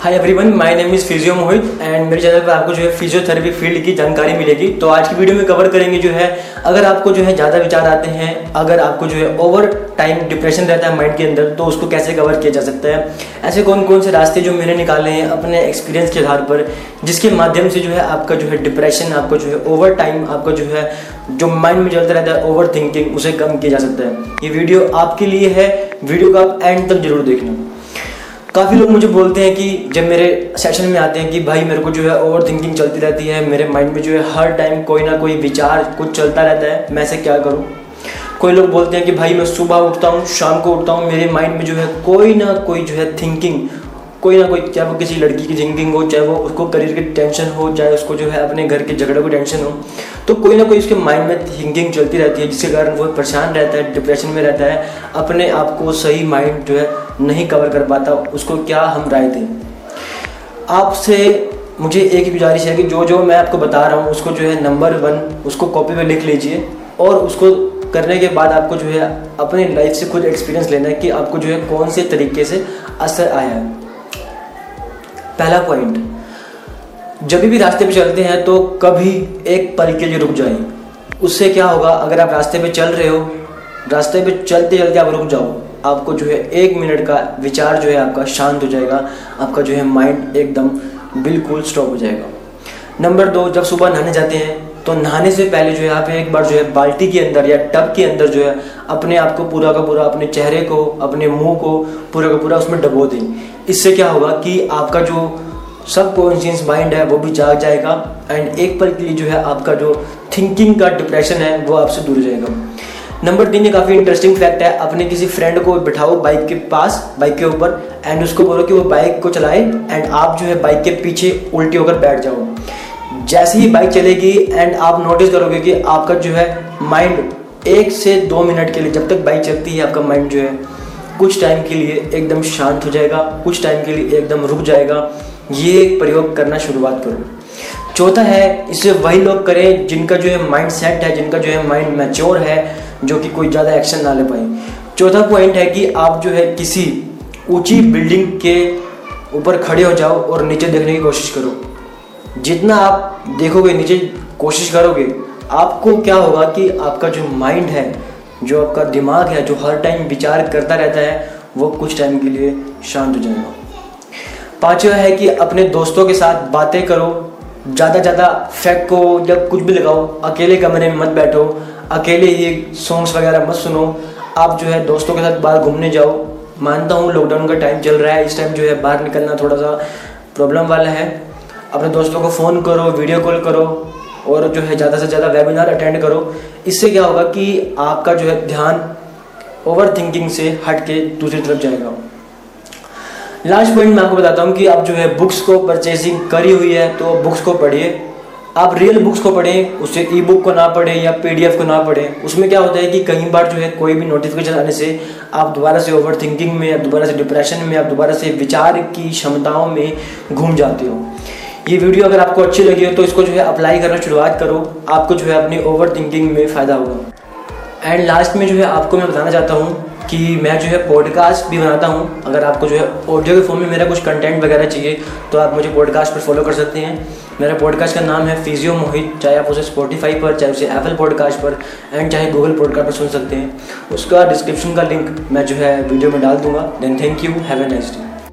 Hi everyone my name is physio Mohit and मेरे channel पर आपको जो है फिजियोथेरेपी फ़ील्ड की जानकारी मिलेगी। तो आज की वीडियो में कवर करेंगे जो है, अगर आपको जो है ज़्यादा विचार आते हैं, अगर आपको जो है ओवर टाइम डिप्रेशन रहता है माइंड के अंदर तो उसको कैसे कवर किया जा सकता है? ऐसे कौन कौन से रास्ते जो मैंने निकाले हैं अपने एक्सपीरियंस के आधार पर, जिसके माध्यम से जो है आपका जो है डिप्रेशन आपका जो है ओवर टाइम आपका जो है, जो माइंड में चलता रहता है ओवर थिंकिंग उसे कम किया जा सकता है। ये वीडियो आपके लिए है वीडियो का आप एंड तक ज़रूर देखना। काफ़ी लोग मुझे बोलते हैं कि जब मेरे सेशन में आते हैं कि भाई मेरे को जो है ओवर थिंकिंग चलती रहती है, मेरे माइंड में जो है हर टाइम कोई ना कोई विचार कुछ चलता रहता है, मैं ऐसे क्या करूँ? कोई लोग बोलते हैं कि भाई मैं सुबह उठता हूँ, शाम को उठता हूँ, मेरे माइंड में जो है कोई ना कोई जो है थिंकिंग कोई ना कोई, चाहे वो किसी लड़की की थिंकिंग हो, चाहे वो उसको करियर की टेंशन हो, चाहे उसको जो है अपने घर के झगड़े की टेंशन हो तो कोई ना कोई उसके माइंड में थिंकिंग चलती रहती है, जिसके कारण वो परेशान रहता है डिप्रेशन में रहता है, अपने आप को सही माइंड जो है नहीं कवर कर पाता, उसको क्या हम राय दें? आपसे मुझे एक ही गुजारिश है कि जो जो मैं आपको बता रहा हूँ, उसको जो है नंबर वन उसको कॉपी में लिख लीजिए, और उसको करने के बाद आपको जो है अपने लाइफ से खुद एक्सपीरियंस लेना है कि आपको जो है कौन से तरीके से असर आया है। पहला पॉइंट जब भी रास्ते पे चलते हैं तो कभी एक पल के लिए रुक जाए। उससे क्या होगा, अगर आप रास्ते पे चल रहे हो, रास्ते पे चलते चलते आप रुक जाओ। आपको जो है एक मिनट का विचार जो है आपका शांत हो जाएगा, आपका जो है माइंड एकदम बिल्कुल स्टॉप हो जाएगा। नंबर दो, जब सुबह नहाने जाते हैं तो नहाने से पहले जो है आप एक बार जो है बाल्टी के अंदर या टब के अंदर जो है अपने आप को पूरा का पूरा अपने चेहरे को, अपने मुँह को पूरा का पूरा उसमें डबो दें। इससे क्या होगा कि आपका जो सब कॉन्शियस माइंड है वो भी जाग जाएगा एंड एक पल के लिए जो है आपका जो थिंकिंग का डिप्रेशन है वो आपसे दूर जाएगा। नंबर तीन, ये काफ़ी इंटरेस्टिंग फैक्ट है, अपने किसी फ्रेंड को बिठाओ बाइक के पास बाइक के ऊपर एंड उसको बोलो कि वो बाइक को चलाए एंड आप जो है बाइक के पीछे उल्टी होकर बैठ जाओ। जैसे ही बाइक चलेगी एंड आप नोटिस करोगे कि आपका जो है माइंड एक से दो मिनट के लिए जब तक बाइक चलती है, आपका माइंड जो है कुछ टाइम के लिए एकदम शांत हो जाएगा, कुछ टाइम के लिए एकदम रुक जाएगा। ये एक प्रयोग करना शुरुआत करो। चौथा है, इसे वही लोग करें जिनका जो है माइंड सेट है, जिनका जो है माइंड मैच्योर है, जो कि कोई ज़्यादा एक्शन ना ले पाए। चौथा पॉइंट है कि आप जो है किसी ऊँची बिल्डिंग के ऊपर खड़े हो जाओ और नीचे देखने की कोशिश करो। जितना आप देखोगे, नीचे कोशिश करोगे, आपको क्या होगा कि आपका जो माइंड है, जो आपका दिमाग है, जो हर टाइम विचार करता रहता है, वो कुछ टाइम के लिए शांत हो जाएगा। पांचवा है कि अपने दोस्तों के साथ बातें करो, ज़्यादा ज़्यादा फैक्ट को जब कुछ भी लगाओ, अकेले कमरे में मत बैठो, अकेले ही सॉन्ग्स वगैरह मत सुनो, आप जो है दोस्तों के साथ बाहर घूमने जाओ। मानता हूँ लॉकडाउन का टाइम चल रहा है, इस टाइम जो है बाहर निकलना थोड़ा सा प्रॉब्लम वाला है। अपने दोस्तों को फ़ोन करो वीडियो कॉल करो, और जो है ज़्यादा से ज़्यादा वेबिनार अटेंड करो। इससे क्या होगा कि आपका जो है ध्यान ओवर थिंकिंग से हट के दूसरी तरफ़ जाएगा। लास्ट पॉइंट मैं आपको बताता हूँ कि आप जो है बुक्स को परचेसिंग करी हुई है तो बुक्स को पढ़िए। आप रियल बुक्स को पढ़ें, उससे ई बुक को ना पढ़ें या पीडीएफ को ना पढ़ें। उसमें क्या होता है कि कई बार जो है कोई भी नोटिफिकेशन आने से आप दोबारा से ओवर थिंकिंग में आप दोबारा से डिप्रेशन में आप दोबारा से विचार की क्षमताओं में घूम जाते हो। ये वीडियो अगर आपको अच्छी लगी हो तो इसको जो है अप्लाई करना शुरुआत करो। आपको जो है अपनी ओवर थिंकिंग में फ़ायदा होगा। एंड लास्ट में जो है आपको मैं बताना चाहता हूँ कि मैं जो है पॉडकास्ट भी बनाता हूँ। अगर आपको जो है ऑडियो के फॉर्म में मेरा कुछ कंटेंट वगैरह चाहिए तो आप मुझे पॉडकास्ट पर फॉलो कर सकते हैं। मेरा पॉडकास्ट का नाम है फिजियो मोहित चाहे आप उसे स्पॉटीफाई पर, चाहे उसे एप्पल पॉडकास्ट पर एंड चाहे गूगल पॉडकास्ट पर सुन सकते हैं। उसका डिस्क्रिप्शन का लिंक मैं जो है वीडियो में डाल दूँगा। Then thank you have a nice day